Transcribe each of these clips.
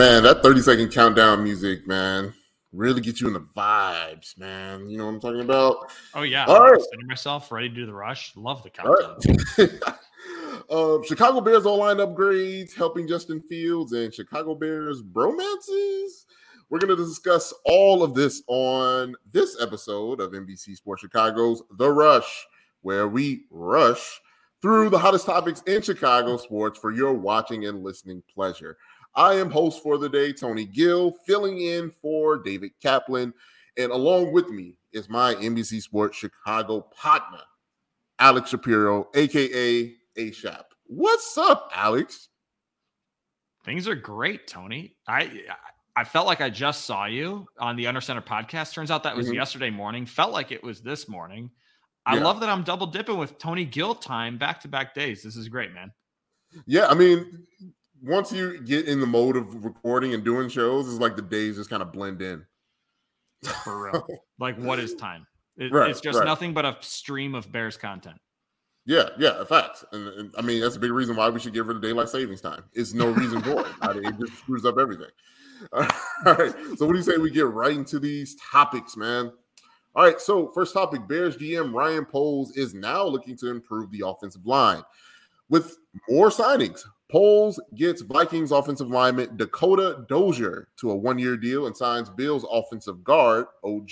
Man, that 30 second countdown music, man, really get you in the vibes, man. You know what I'm talking about? Oh, yeah. All right. Setting myself ready to do the rush. Love the countdown. um, Chicago Bears O line upgrades, helping Justin Fields, and Chicago Bears bromances. We're going to discuss all of this on this episode of NBC Sports Chicago's The Rush, where we rush through the hottest topics in Chicago sports for your watching and listening pleasure. I am host for the day, Tony Gill, filling in for David Kaplan. And along with me is my NBC Sports Chicago partner, Alex Shapiro, aka A Shap. What's up, Alex? Things are great, Tony. I I felt like I just saw you on the Under Center podcast. Turns out that was mm-hmm. yesterday morning. Felt like it was this morning. I yeah. love that I'm double dipping with Tony Gill time back to back days. This is great, man. Yeah, I mean, once you get in the mode of recording and doing shows, it's like the days just kind of blend in. For real. like, what is time? It, right, it's just right. nothing but a stream of Bears content. Yeah, yeah, facts. And, and, I mean, that's a big reason why we should get rid of daylight savings time. It's no reason for it. it just screws up everything. All right. So, what do you say we get right into these topics, man? All right. So, first topic Bears GM Ryan Poles is now looking to improve the offensive line with more signings. Poles gets Vikings offensive lineman Dakota Dozier to a one year deal and signs Bills offensive guard, OG,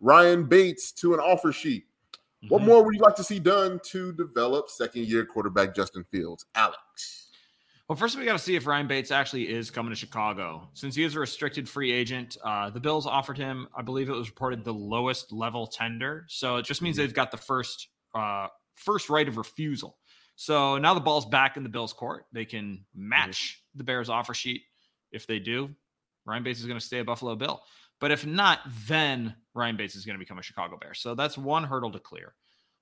Ryan Bates to an offer sheet. Mm-hmm. What more would you like to see done to develop second year quarterback Justin Fields? Alex. Well, first we got to see if Ryan Bates actually is coming to Chicago. Since he is a restricted free agent, uh, the Bills offered him, I believe it was reported, the lowest level tender. So it just means mm-hmm. they've got the first uh, first right of refusal. So now the ball's back in the Bills' court. They can match the Bears' offer sheet. If they do, Ryan Bates is going to stay a Buffalo Bill. But if not, then Ryan Bates is going to become a Chicago Bear. So that's one hurdle to clear.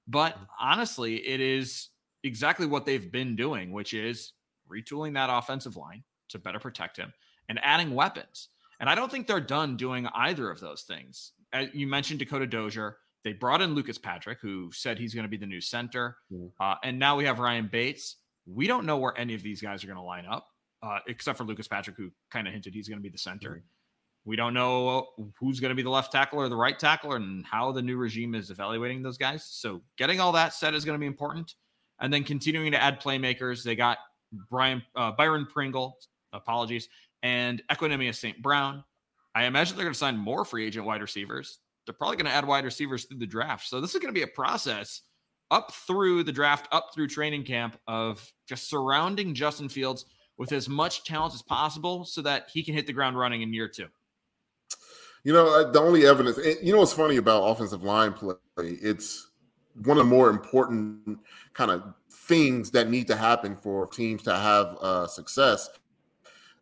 But mm-hmm. honestly, it is exactly what they've been doing, which is retooling that offensive line to better protect him and adding weapons. And I don't think they're done doing either of those things. As You mentioned Dakota Dozier. They brought in Lucas Patrick, who said he's going to be the new center. Mm-hmm. Uh, and now we have Ryan Bates. We don't know where any of these guys are going to line up, uh, except for Lucas Patrick, who kind of hinted he's going to be the center. Mm-hmm. We don't know who's going to be the left tackle or the right tackle and how the new regime is evaluating those guys. So getting all that set is going to be important. And then continuing to add playmakers. They got Brian uh, Byron Pringle, apologies, and Equanimeous St. Brown. I imagine they're going to sign more free agent wide receivers they're probably going to add wide receivers through the draft. So this is going to be a process up through the draft, up through training camp of just surrounding Justin Fields with as much talent as possible so that he can hit the ground running in year two. You know, uh, the only evidence, you know, what's funny about offensive line play? It's one of the more important kind of things that need to happen for teams to have uh, success.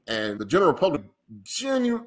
And the general public genu-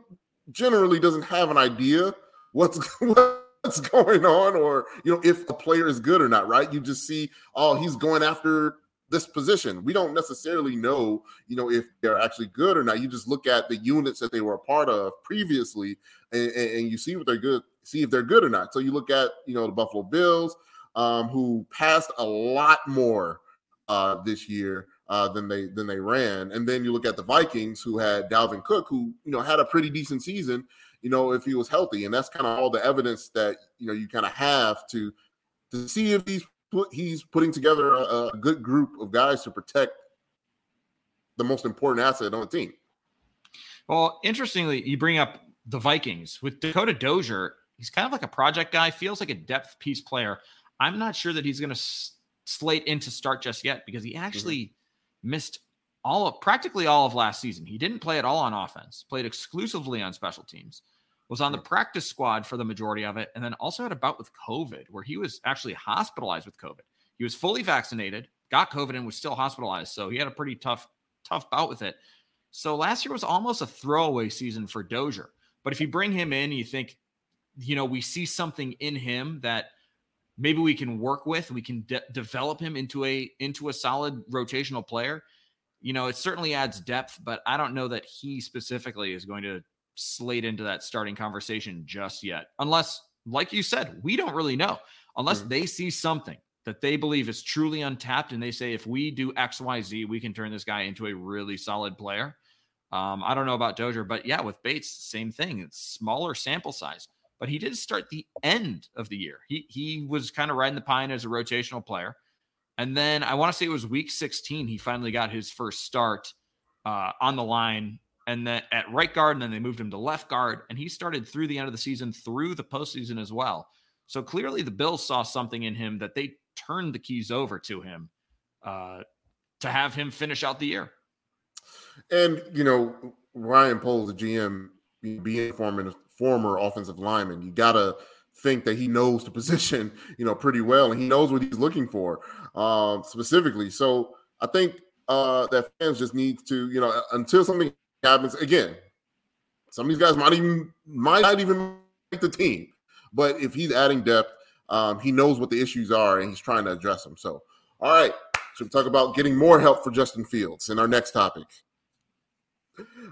generally doesn't have an idea what's what's going on or you know if a player is good or not right? You just see oh he's going after this position. We don't necessarily know you know if they're actually good or not. You just look at the units that they were a part of previously and, and you see what they're good see if they're good or not. So you look at you know the buffalo bills um, who passed a lot more uh, this year uh, than they than they ran. And then you look at the Vikings, who had Dalvin Cook, who you know had a pretty decent season, you know, if he was healthy. And that's kind of all the evidence that, you know, you kind of have to to see if he's put, he's putting together a, a good group of guys to protect the most important asset on the team. Well, interestingly, you bring up the Vikings with Dakota Dozier. He's kind of like a project guy, feels like a depth piece player. I'm not sure that he's going to s- slate into start just yet because he actually mm-hmm. missed all of practically all of last season. He didn't play at all on offense, played exclusively on special teams was on the practice squad for the majority of it, and then also had a bout with COVID where he was actually hospitalized with COVID. He was fully vaccinated, got COVID, and was still hospitalized. So he had a pretty tough tough bout with it. So last year was almost a throwaway season for Dozier. But if you bring him in, you think, you know, we see something in him that maybe we can work with. We can de- develop him into a into a solid rotational player. You know, it certainly adds depth, but I don't know that he specifically is going to slate into that starting conversation just yet. Unless, like you said, we don't really know. Unless mm-hmm. they see something that they believe is truly untapped and they say if we do XYZ, we can turn this guy into a really solid player. Um, I don't know about Dozier, but yeah, with Bates, same thing. It's smaller sample size but he did start the end of the year. He he was kind of riding the pine as a rotational player, and then I want to say it was week 16 he finally got his first start uh, on the line, and then at right guard, and then they moved him to left guard, and he started through the end of the season, through the postseason as well. So clearly, the Bills saw something in him that they turned the keys over to him uh, to have him finish out the year. And you know, Ryan Poles, the GM, being informative former offensive lineman. You got to think that he knows the position, you know, pretty well, and he knows what he's looking for um, specifically. So I think uh, that fans just need to, you know, until something happens again. Some of these guys might even might not even make the team, but if he's adding depth, um, he knows what the issues are and he's trying to address them. So, all right, should we talk about getting more help for Justin Fields in our next topic?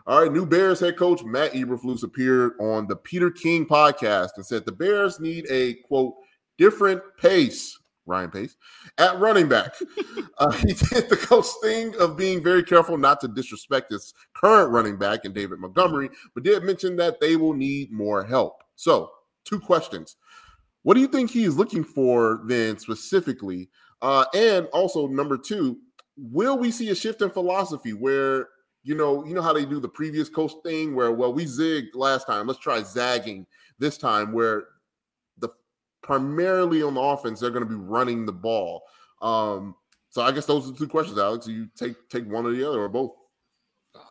All right, new Bears head coach Matt Eberflus appeared on the Peter King podcast and said the Bears need a quote different pace. Ryan Pace at running back. uh, he did the coach thing of being very careful not to disrespect his current running back and David Montgomery, but did mention that they will need more help. So, two questions. What do you think he is looking for then specifically? Uh, and also, number two, will we see a shift in philosophy where you know, you know how they do the previous coach thing where, well, we zigged last time. Let's try zagging this time, where primarily on the offense they're going to be running the ball. Um, so I guess those are the two questions, Alex. You take take one or the other or both.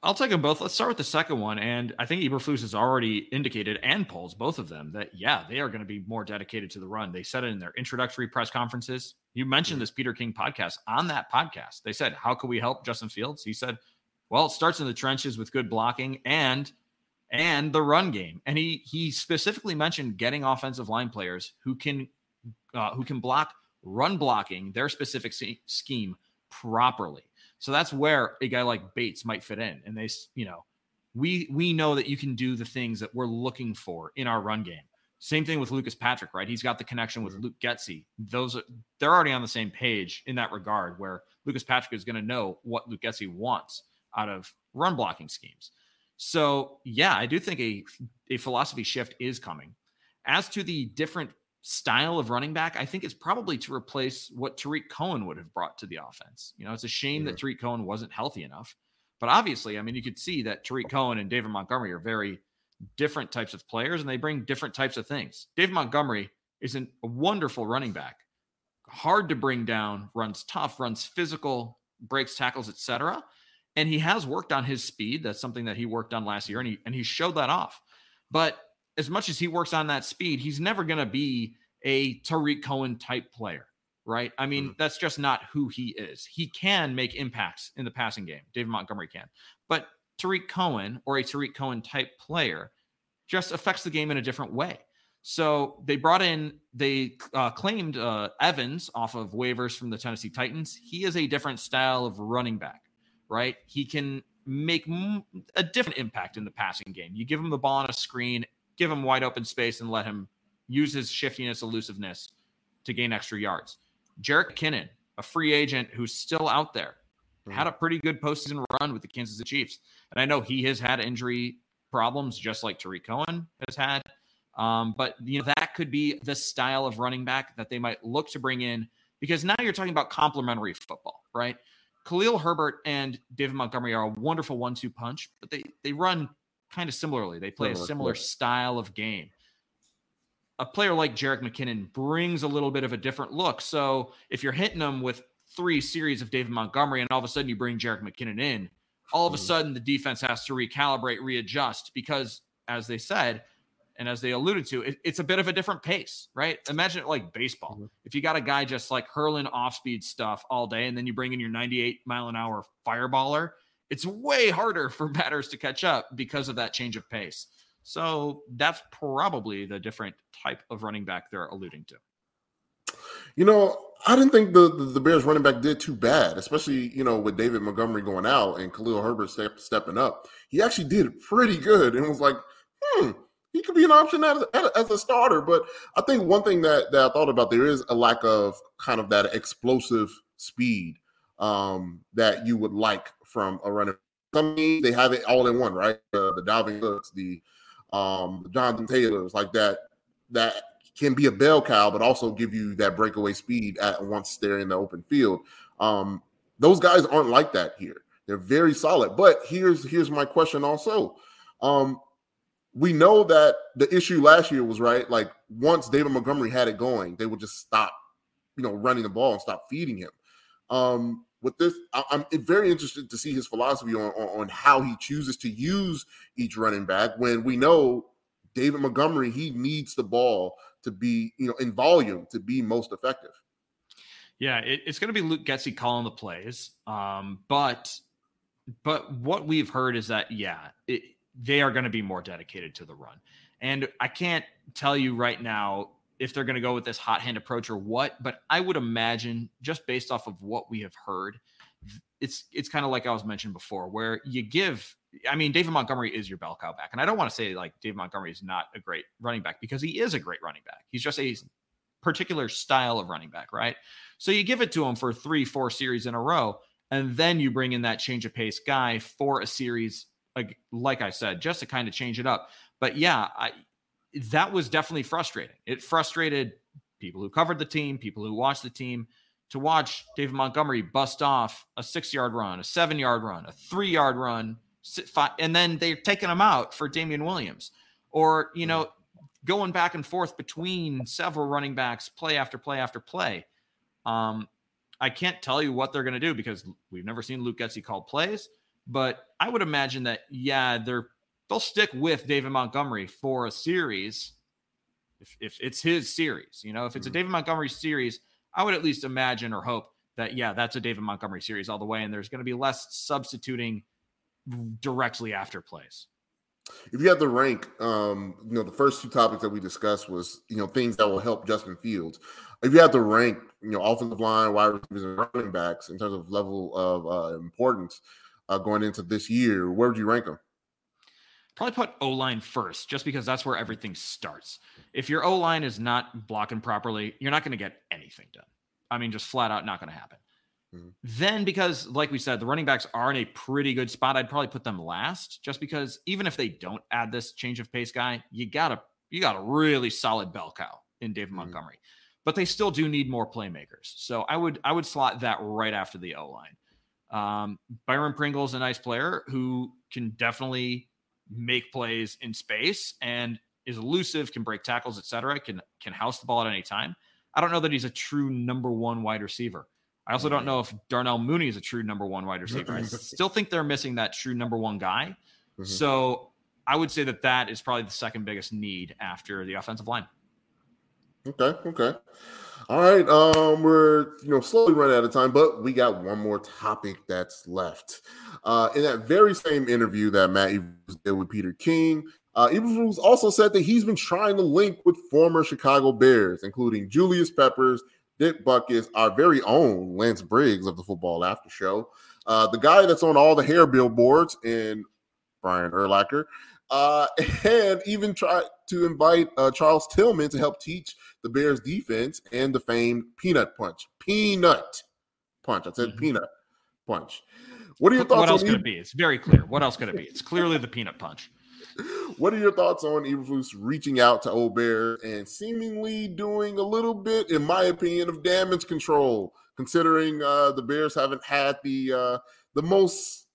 I'll take them both. Let's start with the second one. And I think Eberflus has already indicated, and Poles both of them, that yeah, they are going to be more dedicated to the run. They said it in their introductory press conferences. You mentioned this Peter King podcast. On that podcast, they said, How can we help Justin Fields? He said, well, it starts in the trenches with good blocking and and the run game. And he he specifically mentioned getting offensive line players who can uh, who can block run blocking their specific scheme properly. So that's where a guy like Bates might fit in. And they, you know, we we know that you can do the things that we're looking for in our run game. Same thing with Lucas Patrick, right? He's got the connection with Luke Getsy. Those are they're already on the same page in that regard, where Lucas Patrick is going to know what Luke Getsy wants out of run blocking schemes. So, yeah, I do think a, a philosophy shift is coming. As to the different style of running back, I think it's probably to replace what Tarik Cohen would have brought to the offense. You know, it's a shame that Tarik Cohen wasn't healthy enough. But obviously, I mean, you could see that Tarik oh. Cohen and David Montgomery are very different types of players and they bring different types of things. David Montgomery is a wonderful running back, hard to bring down, runs tough, runs physical, breaks tackles, etc and he has worked on his speed. That's something that he worked on last year, and he and he showed that off. But as much as he works on that speed, he's never going to be a Tarik Cohen type player, right? I mean, mm-hmm. that's just not who he is. He can make impacts in the passing game. David Montgomery can, but Tarik Cohen or a Tarik Cohen type player just affects the game in a different way. So they brought in, they uh, claimed uh, Evans off of waivers from the Tennessee Titans. He is a different style of running back right? He can make a different impact in the passing game. You give him the ball on a screen, give him wide open space, and let him use his shiftiness, elusiveness to gain extra yards. Jerick McKinnon, a free agent who's still out there, mm-hmm. had a pretty good postseason run with the Kansas City Chiefs. And I know he has had injury problems just like Tarik Cohen has had. Um, but you know that could be the style of running back that they might look to bring in because now you're talking about complementary football, right? Khalil Herbert and David Montgomery are a wonderful one-two punch, but they they run kind of similarly. They play a similar style of game. A player like Jerick McKinnon brings a little bit of a different look. So if you're hitting them with three series of David Montgomery and all of a sudden you bring Jerick McKinnon in, all of a mm-hmm. sudden the defense has to recalibrate, readjust because, as they said, and as they alluded to, it, it's a bit of a different pace, right? Imagine it like baseball. Mm-hmm. If you got a guy just like hurling off speed stuff all day, and then you bring in your 98 mile an hour fireballer, it's way harder for batters to catch up because of that change of pace. So that's probably the different type of running back they're alluding to. You know, I didn't think the, the, the Bears running back did too bad, especially you know with David Montgomery going out and Khalil Herbert step, stepping up. He actually did pretty good and was like, hmm, he could be an option as, as a starter. But I think one thing that, that I thought about there is a lack of kind of that explosive speed um, that you would like from a runner. Some they have it all in one, right? Uh, the Dalvin Cooks, the um, Jonathan Taylors, like that. That can be a bell cow, but also give you that breakaway speed at once they're in the open field. Um, those guys aren't like that here. They're very solid. But here's here's my question also. Um, we know that the issue last year was right. Like once David Montgomery had it going, they would just stop, you know, running the ball and stop feeding him. Um, with this, I, am very interested to see his philosophy on, on, on how he chooses to use each running back. When we know David Montgomery, he needs the ball to be, you know, in volume to be most effective. Yeah, it, it's going to be Luke Getsy calling the plays, um, but but what we've heard is that yeah, it, they are going to be more dedicated to the run. And I can't tell you right now if they're going to go with this hot hand approach or what, but I would imagine just based off of what we have heard, it's it's kind of like I was mentioned before, where you give. I mean, David Montgomery is your bell cow back, and I don't want to say like David Montgomery is not a great running back because he is a great running back. He's just a particular style of running back, right? So you give it to him for three, four series in a row, and then you bring in that change of pace guy for a series like like I said, just to kind of change it up. But yeah, I that was definitely frustrating. It frustrated people who covered the team, people who watched the team to watch David Montgomery bust off a six yard run, a seven yard run, a three yard run, and then they're taking him out for Damien Williams. Or, you know, going back and forth between several running backs, play after play after play. Um, I can't tell you what they're going to do because we've never seen Luke Getsy call plays. But I would imagine that yeah, they're they'll stick with David Montgomery for a series. If, if it's his series, you know, if it's a mm-hmm. David Montgomery series, I would at least imagine or hope that yeah, that's a David Montgomery series all the way, and there's going to be less substituting directly after plays. If you had to rank, um, you know, the first two topics that we discussed was, you know, things that will help Justin Fields. If you had to rank, you know, offensive line, wide receivers, and running backs in terms of level of uh, importance, uh, going into this year, where would you rank them? Probably put O line first, just because that's where everything starts. If your O line is not blocking properly, you're not going to get anything done. I mean, just flat out not going to happen. Mm-hmm. Then, because like we said, the running backs are in a pretty good spot, I'd probably put them last, just because even if they don't add this change of pace guy, you got a you got a really solid bell cow in David mm-hmm. Montgomery, but they still do need more playmakers. So I would I would slot that right after the O line. Um, Byron Pringle is a nice player who can definitely make plays in space and is elusive, can break tackles, etc. Can can house the ball at any time. I don't know that he's a true number one wide receiver. I also don't know if Darnell Mooney is a true number one wide receiver. I still think they're missing that true number one guy. Mm-hmm. So I would say that that is probably the second biggest need after the offensive line. Okay. Okay. All right, um, we're you know slowly running out of time, but we got one more topic that's left. Uh, in that very same interview that Matt Eberflus did with Peter King, uh, Eberflus also said that he's been trying to link with former Chicago Bears, including Julius Peppers, Dick Butkus, our very own Lance Briggs of the Football After Show, uh, the guy that's on all the hair billboards, and Brian Urlacher, uh, and even try to invite uh, Charles Tillman to help teach the Bears defense and the famed peanut punch. Peanut punch. I said mm-hmm. peanut punch. What are your thoughts? What else could it be? It's very clear. What else could it be? It's clearly the peanut punch. What are your thoughts on Eberflus reaching out to Old Bear and seemingly doing a little bit, in my opinion, of damage control, considering uh, the Bears haven't had the uh, the most,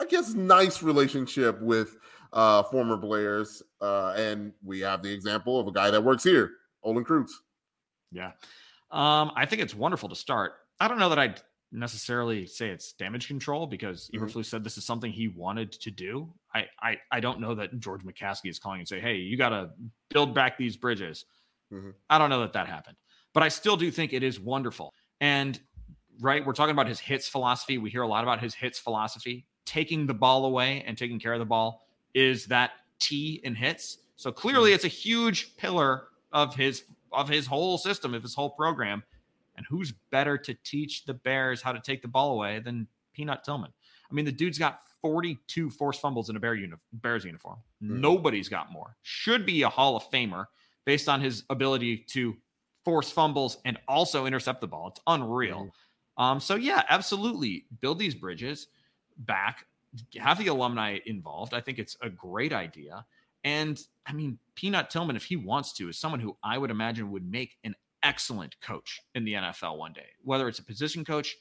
I guess, nice relationship with uh, former Bears, uh, and we have the example of a guy that works here, Olin Kreutz. Yeah. Um, I think it's wonderful to start. I don't know that I'd necessarily say it's damage control because mm-hmm. Eberflus said this is something he wanted to do. I, I, I don't know that George McCaskey is calling and say, hey, you got to build back these bridges. Mm-hmm. I don't know that that happened, but I still do think it is wonderful. And right? We're talking about his hits philosophy. We hear a lot about his hits philosophy. Taking the ball away and taking care of the ball is that T in hits. So clearly, it's a huge pillar of his of his whole system, of his whole program. And who's better to teach the Bears how to take the ball away than Peanut Tillman? I mean, the dude's got 42 forced fumbles in a Bear uni- Bears uniform. Mm-hmm. Nobody's got more. Should be a Hall of Famer based on his ability to force fumbles and also intercept the ball. It's unreal. Mm-hmm. Um, so yeah, absolutely build these bridges back, have the alumni involved. I think it's a great idea. And I mean, Peanut Tillman, if he wants to, is someone who I would imagine would make an excellent coach in the NFL one day, whether it's a position coach,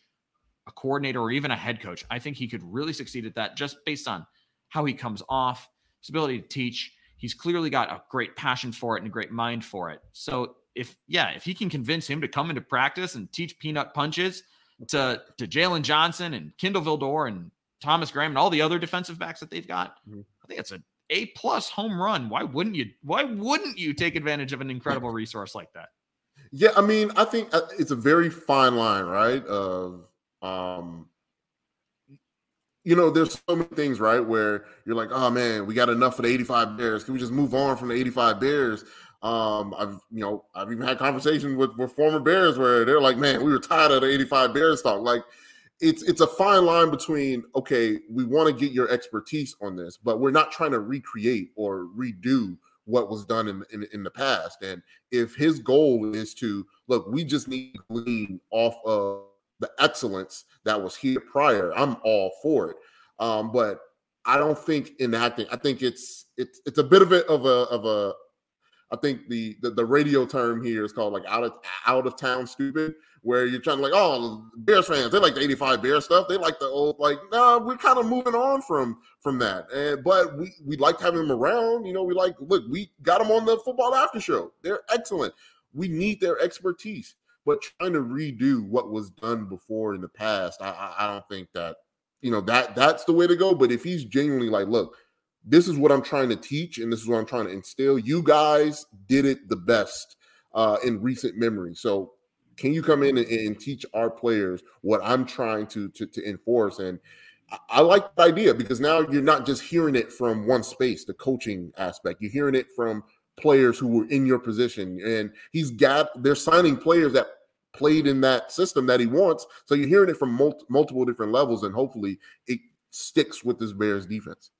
a coordinator, or even a head coach. I think he could really succeed at that just based on how he comes off, his ability to teach. He's clearly got a great passion for it and a great mind for it. So if yeah, if he can convince him to come into practice and teach peanut punches to to Jaylon Johnson and Kindle Vildor and Thomas Graham and all the other defensive backs that they've got, mm-hmm. I think it's a A plus home run. Why wouldn't you? Why wouldn't you take advantage of an incredible resource like that? Yeah, I mean, I think uh, it's a very fine line, right? Of um, you know, there's so many things, right, where you're like, oh man, we got enough for the 85 Bears. Can we just move on from the 85 Bears? Um, I've you know, I've even had conversations with, with former Bears where they're like, man, we were tired of the 85 Bears talk. Like, it's it's a fine line between okay, we want to get your expertise on this, but we're not trying to recreate or redo what was done in, in, in the past. And if his goal is to look, we just need to glean off of the excellence that was here prior, I'm all for it. Um, but I don't think in enacting. I think it's it's it's a bit of a of a of a. I think the, the the radio term here is called like out of out of town stupid, where you're trying to like, oh, Bears fans, they like the '85 Bear stuff. They like the old like, nah, we're kind of moving on from from that. And but we we like having them around. You know, we like look, we got them on the football after show. They're excellent. We need their expertise but trying to redo what was done before in the past, I, I don't think that you know that that's the way to go. But if he's genuinely like, look, this is what I'm trying to teach, and this is what I'm trying to instill. You guys did it the best uh, in recent memory, so can you come in and, and, teach our players what I'm trying to to, to enforce? And I, I like the idea because now you're not just hearing it from one space, the coaching aspect. You're hearing it from players who were in your position. And he's got, they're signing players that played in that system that he wants. So you're hearing it from mul- multiple different levels, and hopefully it sticks with this Bears defense.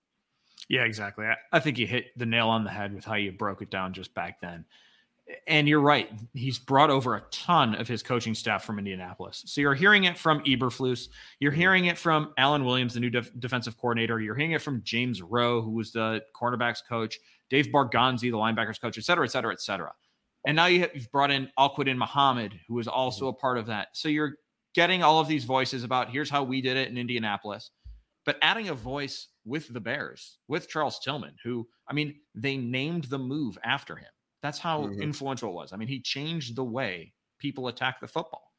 Yeah, exactly. I, I think you hit the nail on the head with how you broke it down just back then. And you're right. He's brought over a ton of his coaching staff from Indianapolis. So you're hearing it from Eberflus. You're mm-hmm. hearing it from Alan Williams, the new def- defensive coordinator. You're hearing it from James Rowe, who was the cornerbacks coach. Dave Borgonzi, the linebackers coach, et cetera, et cetera, et cetera. And now you have brought in Al-Quadin Muhammad, was also mm-hmm. a part of that. So you're getting all of these voices about here's how we did it in Indianapolis, but adding a voice with the Bears, with Charles Tillman, who, I mean, they named the move after him. That's how mm-hmm. influential it was. I mean, he changed the way people attack the football.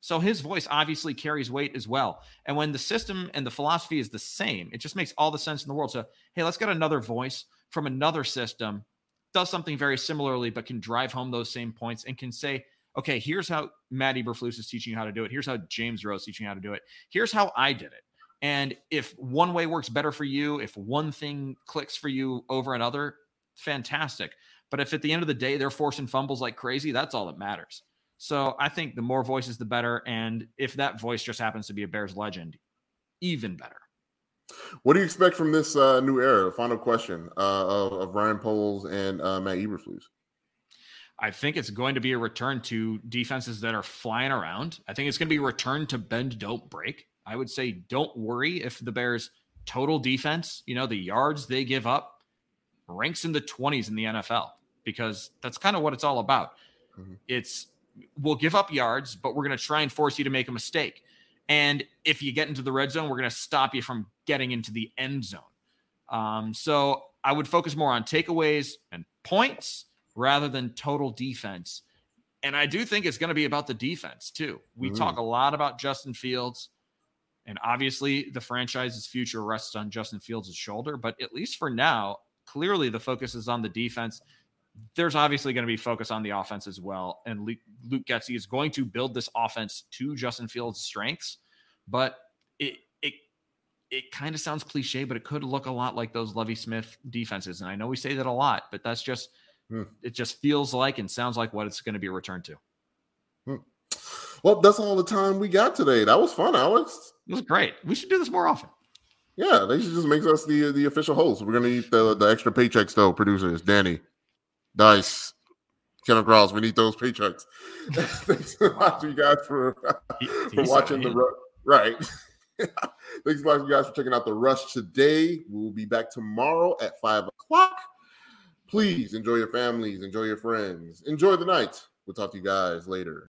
So his voice obviously carries weight as well. And when the system and the philosophy is the same, it just makes all the sense in the world. So, hey, let's get another voice from another system does something very similarly, but can drive home those same points and can say, okay, here's how Matt Eberflus is teaching you how to do it. Here's how James Rose is teaching you how to do it. Here's how I did it. And if one way works better for you, if one thing clicks for you over another, fantastic. But if at the end of the day they're forcing fumbles like crazy, that's all that matters. So I think the more voices, the better. And if that voice just happens to be a Bears legend, even better. What do you expect from this uh, new era? Final question uh, of, of, Ryan Poles and uh, Matt Eberflus. I think it's going to be a return to defenses that are flying around. I think it's going to be a return to bend, don't break. I would say don't worry if the Bears' total defense, you know, the yards they give up, ranks in the 20s in the NFL because that's kind of what it's all about. Mm-hmm. It's we'll give up yards, but we're going to try and force you to make a mistake. And if you get into the red zone, we're going to stop you from getting into the end zone. Um, so I would focus more on takeaways and points rather than total defense. And I do think it's going to be about the defense too. We mm. talk a lot about Justin Fields, and obviously the franchise's future rests on Justin Fields' shoulder. But at least for now, clearly the focus is on the defense. there's obviously going to be focus on the offense as well. And Luke, Luke Getsy is going to build this offense to Justin Fields' strengths. But it it it kind of sounds cliche, but it could look a lot like those Lovie Smith defenses. And I know we say that a lot, but that's just hmm. it just feels like and sounds like what it's going to be returned to. Hmm. Well, that's all the time we got today. That was fun, Alex. It was great. We should do this more often. Yeah, they should just make us the the official host. We're gonna need the the extra paychecks though, producers. Danny, Dice, Kevin Cross, we need those paychecks. Thanks so much, you guys, for, for watching the ru- right. Thanks a lot, you guys, for checking out the rush today. We'll be back tomorrow at five o'clock. Please enjoy your families, enjoy your friends, enjoy the night. We'll talk to you guys later.